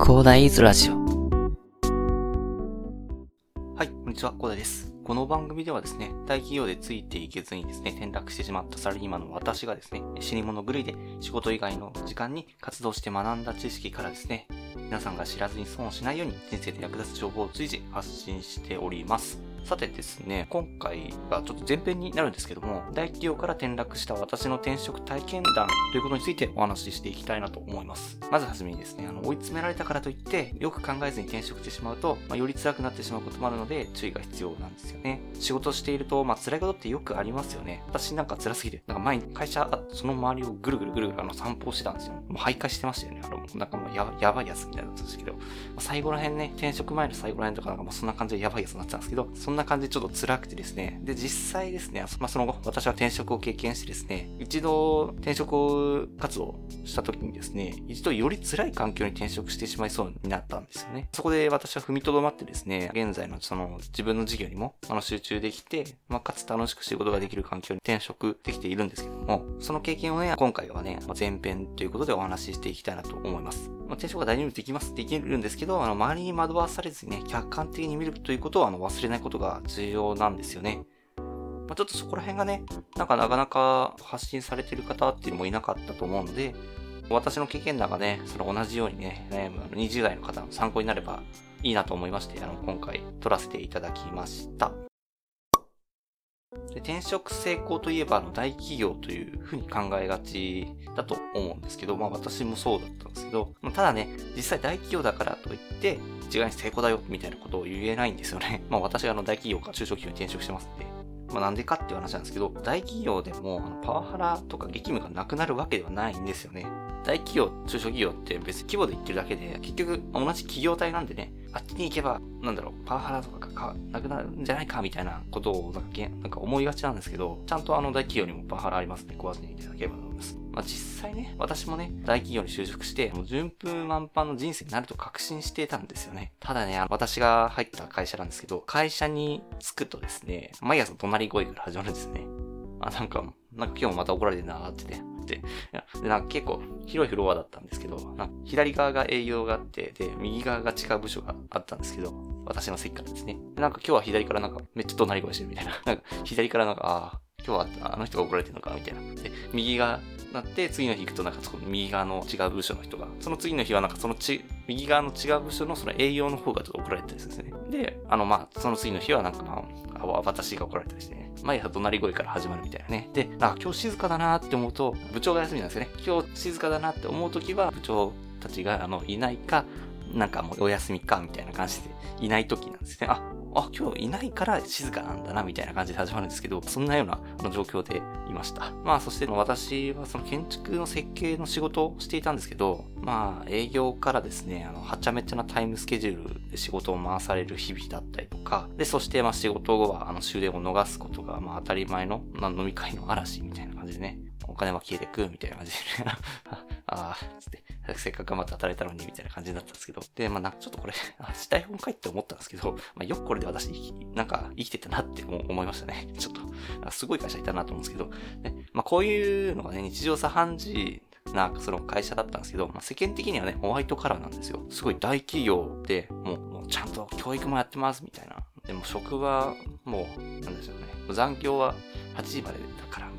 広大イズラジオ。はい、こんにちは、広大です。この番組ではですね、大企業でついていけずにですね、転落してしまったサラリーマンの私がですね、死に物狂いで仕事以外の時間に活動して学んだ知識からですね、皆さんが知らずに損をしないように人生で役立つ情報を随時発信しております。さてですね、今回がちょっと前編になるんですけども、大企業から転落した私の転職体験談ということについてお話ししていきたいなと思います。まずはじめにですね、あの、追い詰められたからといって、よく考えずに転職してしまうと、まあ、より辛くなってしまうこともあるので、注意が必要なんですよね。仕事していると、まあ、辛いことってよくありますよね。私なんか辛すぎて、なんか前に会社、その周りをぐるぐるぐるぐるあの散歩してたんですよ。もう徘徊してましたよね。あの、なんかもうややばいやつみたいなんですけど、まあ、最後ら辺ね、転職前の最後ら辺とかなんかもうそんな感じでやばいやつになってたんですけど、そんんな感じでちょっと辛くてですね、で、実際ですね、まあ、その後、私は転職を経験してですね、一度転職活動した時にですね、一度より辛い環境に転職してしまいそうになったんですよね。そこで私は踏みとどまってですね、現在のその自分の事業にもあの集中できて、まあ、かつ楽しく仕事ができる環境に転職できているんですけども、その経験をね、今回はね、前編ということでお話ししていきたいなと思います。まあ、転職が大丈夫できます、できるんですけど、あの、周りに惑わされずにね、客観的に見るということをあの忘れないことが重要なんですよね。まあ、ちょっとそこら辺がね、なんかなかなか発信されてる方っていうのもいなかったと思うので、私の経験談がね、その同じようにね、悩む20代の方の参考になればいいなと思いまして、あの、今回撮らせていただきました。で転職成功といえばあの大企業というふうに考えがちだと思うんですけど、まあ私もそうだったんですけど、まただね、実際大企業だからといって、一概に成功だよみたいなことを言えないんですよね。まあ私があの大企業から中小企業に転職してますんで、まあ、なんでかっていう話なんですけど、大企業でもパワハラとか激務がなくなるわけではないんですよね。大企業、中小企業って別に規模で言ってるだけで、結局同じ企業体なんでね、あっちに行けば、なんだろう、パワハラとかがなくなるんじゃないかみたいなことをなんかなんか思いがちなんですけど、ちゃんとあの大企業にもパワハラありますんで、壊ずにいただければと思います。まあ、実際ね、私もね、大企業に就職して、もう順風満帆の人生になると確信してたんですよね。ただね、私が入った会社なんですけど、会社に着くとですね、毎朝怒鳴り声から始まるんですね。あ、なんか、なんか今日もまた怒られてんなーってね。で、なんか結構広いフロアだったんですけど、左側が営業があって、で、右側が違う部署があったんですけど、私の席からですね。なんか今日は左からなんかめっちゃ怒鳴り声してるみたいな。なんか左からなんか、ああ、今日はあの人が怒られてるのかみたいな。で、右がなって、次の日行くとなんかその右側の違う部署の人が、その次の日はなんかそのち、右側の違う部署のその営業の方がちょっと怒られてたりするんですね。で、あのまあ、その次の日はなんかま、あ私が怒られたりしてね。毎朝怒鳴り声から始まるみたいなね。で、あ、今日静かだなって思うと、部長が休みなんですよね。今日静かだなって思うときは、部長たちが、あの、いないか、なんかもうお休みか、みたいな感じで、いない時なんですね。あ、あ、今日いないから静かなんだな、みたいな感じで始まるんですけど、そんなような状況でいました。まあ、そして私はその建築の設計の仕事をしていたんですけど、まあ、営業からですね、あの、はちゃめちゃなタイムスケジュールで仕事を回される日々だったか、で、そしてまあ仕事後はあの終電を逃すことがまあ当たり前の、まあ、飲み会の嵐みたいな感じでね、お金は消えてく、みたいな感じで ああ、つって、せっかく頑張って働いたのに、みたいな感じになったんですけど。で、まあ、なんかちょっとこれ、台本書いって思ったんですけど、まあ、よくこれで私、なんか生きてたなって思いましたね。ちょっと、すごい会社いたなと思うんですけど、ね、まあ、こういうのがね、日常茶飯事な、その会社だったんですけど、まあ、世間的にはね、ホワイトカラーなんですよ。すごい大企業で、もうちゃんと教育もやってます、みたいな。でも職場、もう、なんですよね。残業は8時までだから、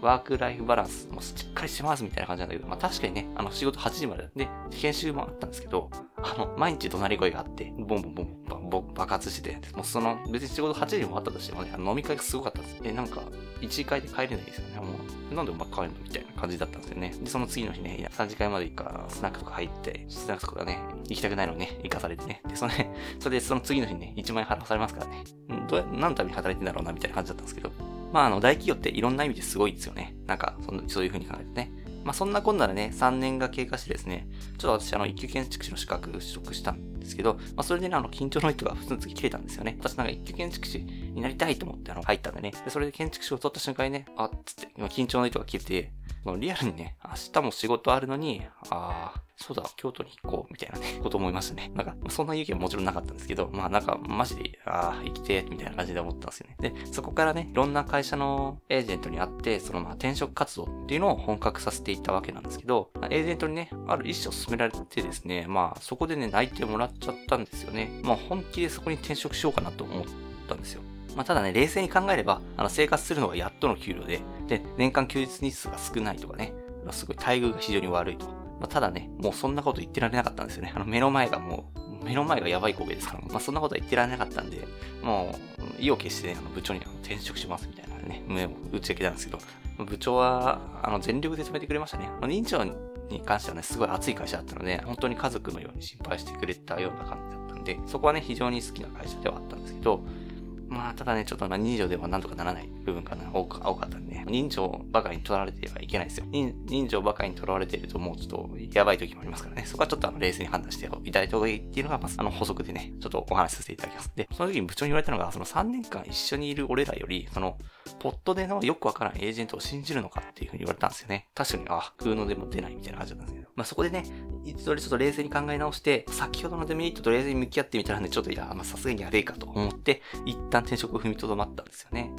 ワークライフバランスもしっかりしますみたいな感じなんだけど、まあ確かにね、あの仕事8時までで、研修もあったんですけど、あの、毎日怒鳴り声があって、ボンボンボンボンボン爆発してて、もうその、別に仕事8時もあったとしてもね、飲み会がすごかったんです。で、なんか、1時会で帰れないですよね。もう、なんでお前帰るのみたいな感じだったんですよね。で、その次の日ね、3時会まで行くから、スナックとか入って、スナックとかね、行きたくないのにね、行かされてね。で、そのね、それでその次の日ね、1万円払わされますからね。うんどうや、何のために働いてんだろうな、みたいな感じだったんですけど、まあ、あの、大企業っていろんな意味ですごいですよね。なんか、そのそういうふうに考えてね。まあ、そんなこんなでね、3年が経過してですね、ちょっと私、あの、一級建築士の資格取得したんですけど、まあ、それでね、あの、緊張の糸が普通に切れたんですよね。私なんか一級建築士になりたいと思ってあの入ったんでね。で、それで建築士を取った瞬間にね、あっつって、今緊張の糸が切れて、リアルにね、明日も仕事あるのに、ああ、そうだ、京都に行こう、みたいなね、こと思いましたね。なんか、そんな勇気はもちろんなかったんですけど、まあなんか、マジで、ああ、生きて、みたいな感じで思ったんですよね。で、そこからね、いろんな会社のエージェントに会って、そのまあ転職活動っていうのを本格させていったわけなんですけど、まあ、エージェントにね、ある一社を進められてですね、まあそこでね、内定もらっちゃったんですよね。まあ本気でそこに転職しようかなと思ったんですよ。まあ、ただね、冷静に考えれば、あの、生活するのがやっとの給料で、で、年間休日日数が少ないとかね、すごい待遇が非常に悪いと。まあ、ただね、もうそんなこと言ってられなかったんですよね。あの、目の前がもう、目の前がやばい光景ですから、まあ、そんなことは言ってられなかったんで、もう、意を決してね、あの部長に転職しますみたいなね、目を打ち明けたんですけど、部長は、あの、全力で止めてくれましたね。あの、認知長に関してはね、すごい熱い会社だったので、本当に家族のように心配してくれたような感じだったんで、そこはね、非常に好きな会社ではあったんですけど、まあ、ただね、ちょっとまあ、人情ではなんとかならない部分が、ね、多かったんでね、人情ばかりに取られてはいけないですよ。人人情ばかりに取られているともうちょっとやばい時もありますからね、そこはちょっとあの冷静に判断していただいた方がいいっていうのが、まあ、あの補足でね、ちょっとお話しさせていただきます。で、その時に部長に言われたのが、その3年間一緒にいる俺らより、その、ポットでのよくわからんエージェントを信じるのかっていうふうに言われたんですよね。確かに、あ、空のでも出ないみたいな感じだったんですけど。まあそこでね、一度ちょっと冷静に考え直して、先ほどのデメリットと冷静に向き合ってみたらね、ちょっといや、まあさすがにやべえかと思って、一旦転職を踏みとどまったんですよね。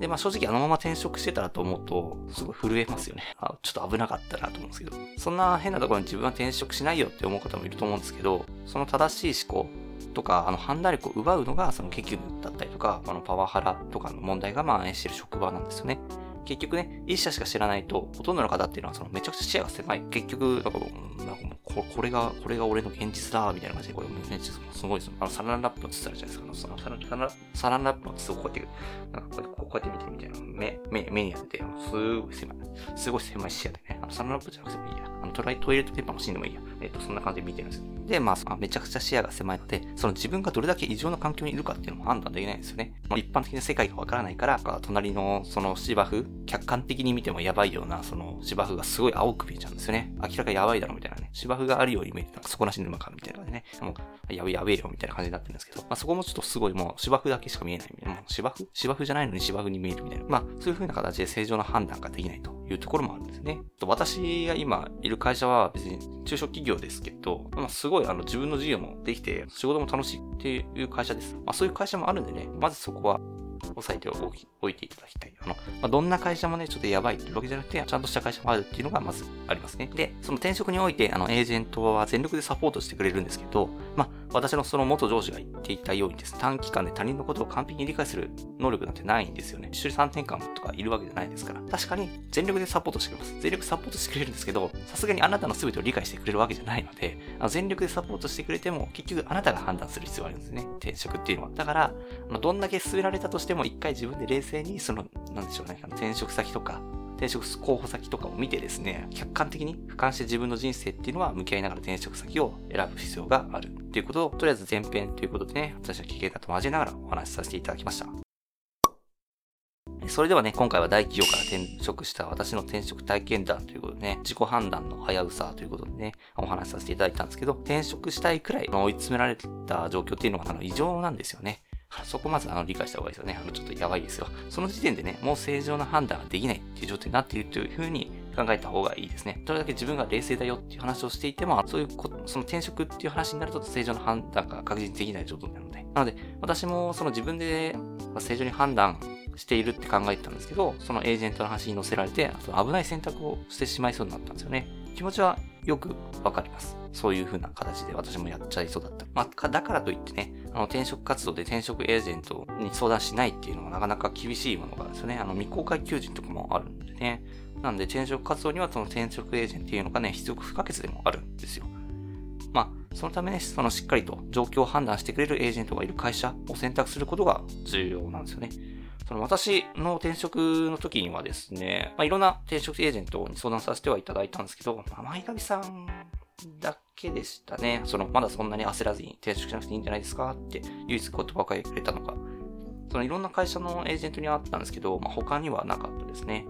で、まあ正直あのまま転職してたらと思うと、すごい震えますよね。あちょっと危なかったなと思うんですけど。そんな変なところに自分は転職しないよって思う方もいると思うんですけど、その正しい思考とか、あの判断力を奪うのが、その結局だったりとか、あのパワハラとかの問題が蔓延している職場なんですよね。結局ね、一社しか知らないと、ほとんどの方っていうのは、そのめちゃくちゃ視野が狭い。結局、なんか、なんかもうこ、これが、これが俺の現実だ、みたいな感じで、これもね、すごいですあの、サランラップの筒あるじゃないですか。あのサラサラサランラップの筒をこうやって、なんかこうやって、こうやって見てるみたいな。目、目、目に当てて、すごい狭い。すごい狭い視野でね。あの、サランラップじゃなくてもいいや。あの、トライトイレットペーパーも死んでもいいや。えっ、と、そんな感じで見てるんです。で、まあ、めちゃくちゃ視野が狭いので、その自分がどれだけ異常な環境にいるかっていうのも判断できないんですよね。ま、一般的な世界がわからないから、隣のその芝生、客観的に見てもやばいような、その芝生がすごい青く見えちゃうんですよね。明らかやばいだろみたいなね。芝生があるように見えて、なんか底なし沼かみたいな感じでね。も、やべやべえよみたいな感じになってるんですけど、まあ、そこもちょっとすごいもう芝生だけしか見えないみたいな。もう芝生芝生じゃないのに芝生に見えるみたいな。まあ、そういう風な形で正常な判断ができないというところもあるんですね。と私が今いる会社は別に中小企業ですけど、まあ、すごいあの自分の事業もできて、仕事も楽しいっていう会社です。まあ、そういう会社もあるんでね、まずそこは押さえておいていただきたい。あの、まあ、どんな会社もね、ちょっとやばいっていうわけじゃなくて、ちゃんとした会社もあるっていうのがまずありますね。で、その転職において、あの、エージェントは全力でサポートしてくれるんですけど、まあ、私のその元上司が言っていたようにです、ね短期間で他人のことを完璧に理解する能力なんてないんですよね。一緒に3年間とかいるわけじゃないですから。確かに全力でサポートしてくれます。全力サポートしてくれるんですけど、さすがにあなたの全てを理解してくれるわけじゃないので、あの全力でサポートしてくれても、結局あなたが判断する必要があるんですね。転職っていうのは。だから、どんだけ進められたとしても、一回自分で冷静に、その、なんでしょうね、転職先とか、転職候補先とかを見てですね、客観的に俯瞰して自分の人生っていうのは向き合いながら転職先を選ぶ必要があるっていうことを、とりあえず前編ということでね、私の経験と交えながらお話しさせていただきました。それではね、今回は大企業から転職した私の転職体験談ということでね、自己判断の危うさということでね、お話しさせていただいたんですけど、転職したいくらい追い詰められた状況っていうのがあの異常なんですよね。そこまずあの理解した方がいいですよね。あのちょっとやばいですよ。その時点でね、もう正常な判断ができないっていう状態になっているというふうに考えた方がいいですね。どれだけ自分が冷静だよっていう話をしていても、そういうこその転職っていう話になると正常な判断が確実にできない状態なので。なので、私もその自分で正常に判断しているって考えてたんですけど、そのエージェントの話に乗せられて、あと危ない選択をしてしまいそうになったんですよね。気持ちはよくわかります。そういう風な形で私もやっちゃいそうだった。まあ、だからといってね、あの、転職活動で転職エージェントに相談しないっていうのはなかなか厳しいものがあるんですよね。あの、未公開求人とかもあるんでね。なんで転職活動にはその転職エージェントっていうのがね、必要不可欠でもあるんですよ。まあ、そのためね、そのしっかりと状況を判断してくれるエージェントがいる会社を選択することが重要なんですよね。その私の転職の時にはですね、まあ、いろんな転職エージェントに相談させてはいただいたんですけど、まあ、前上さんだけでしたね。その、まだそんなに焦らずに転職しなくていいんじゃないですかって唯一言葉をかけてくれたのが、そのいろんな会社のエージェントにはあったんですけど、まあ、他にはなかったですね。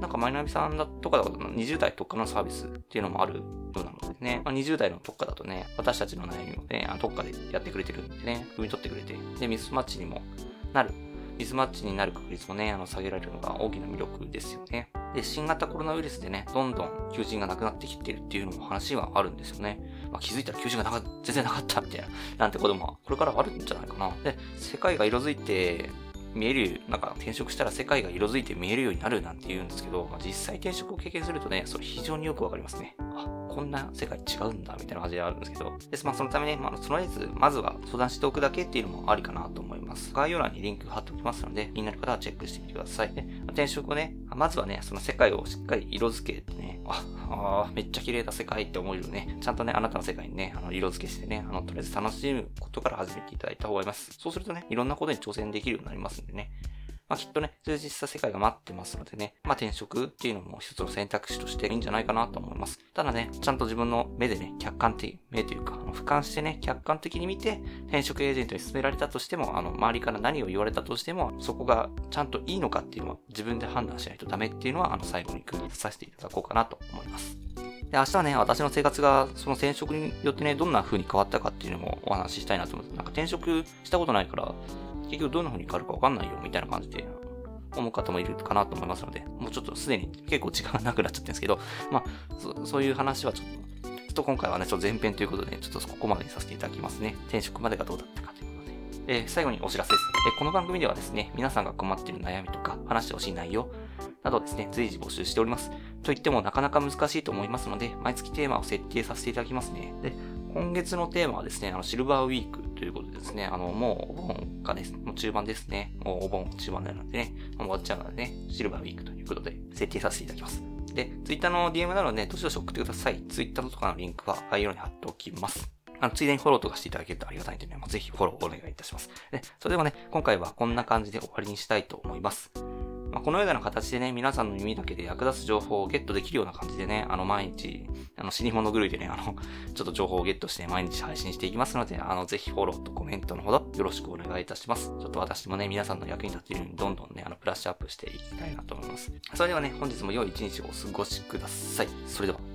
なんかマイナビさんだとかだと20代特化のサービスっていうのもあるようなのでね、まあ、20代の特化だとね、私たちの悩みをね、特化でやってくれてるんでね、汲み取ってくれて、で、ミスマッチにもなるミスマッチになる確率もね、あの、下げられるのが大きな魅力ですよね。で、新型コロナウイルスでね、どんどん求人がなくなってきてるっていうのも話はあるんですよね。まあ、気づいたら求人がなか全然なかったみたいな、なんてこともこれからあるんじゃないかな。で、世界が色づいて、見える、なんか転職したら世界が色づいて見えるようになるなんて言うんですけど、まあ、実際転職を経験するとね、それ非常によくわかりますね。あ、こんな世界違うんだ、みたいな感じであるんですけど。です。まあ、そのためね、まあ、とりあえず、まずは相談しておくだけっていうのもありかなと思います。概要欄にリンク貼っておきますので、気になる方はチェックしてみてください。で、転職をね、まずはね、その世界をしっかり色付けてね、あ、あめっちゃ綺麗な世界って思えるね、ちゃんとね、あなたの世界にね、あの、色付けしてね、あの、とりあえず楽しむことから始めていただいた方がいます。そうするとね、いろんなことに挑戦できるようになりますんでね。まあ、きっとね、充実した世界が待ってますのでね、まあ、転職っていうのも一つの選択肢としていいんじゃないかなと思います。ただね、ちゃんと自分の目でね、客観的、目というか、俯瞰してね、客観的に見て、転職エージェントに勧められたとしても、あの、周りから何を言われたとしても、そこがちゃんといいのかっていうのは自分で判断しないとダメっていうのは、あの、最後に区切させていただこうかなと思います。で、明日はね、私の生活がその転職によってね、どんな風に変わったかっていうのもお話ししたいなと思います。なんか転職したことないから、結局どんな風に変わるかわかんないよ、みたいな感じで、思う方もいるかなと思いますので、もうちょっとすでに結構時間がなくなっちゃってるんですけど、まあ、そそういう話はちょっと、ちょっと今回はね、ちょっと前編ということで、ね、ちょっとここまでにさせていただきますね。転職までがどうだったかということで。えー、最後にお知らせです。えー、この番組ではですね、皆さんが困っている悩みとか、話してほしい内容などですね、随時募集しております。といってもなかなか難しいと思いますので、毎月テーマを設定させていただきますね。で、今月のテーマはですね、あの、シルバーウィークということでですね、あの、もうお盆がです、もう中盤ですね。もうお盆中盤なのでね、もう終わっちゃうのでね、シルバーウィークということで設定させていただきます。で、ツイッターの DM なので、どしどし送ってください。ツイッターとかのリンクは概要欄に貼っておきます。あの、ついでにフォローとかしていただけるとありがたいんでね、ぜひフォローお願いいたします。で、それではね、今回はこんな感じで終わりにしたいと思います。まあ、このような形でね、皆さんの耳だけで役立つ情報をゲットできるような感じでね、あの、毎日、あの、死に物狂いでね、あの、ちょっと情報をゲットして毎日配信していきますので、あの、ぜひフォローとコメントのほどよろしくお願いいたします。ちょっと私もね、皆さんの役に立てるようにどんどんね、あの、ブラッシュアップしていきたいなと思います。それではね、本日も良い一日をお過ごしください。それでは。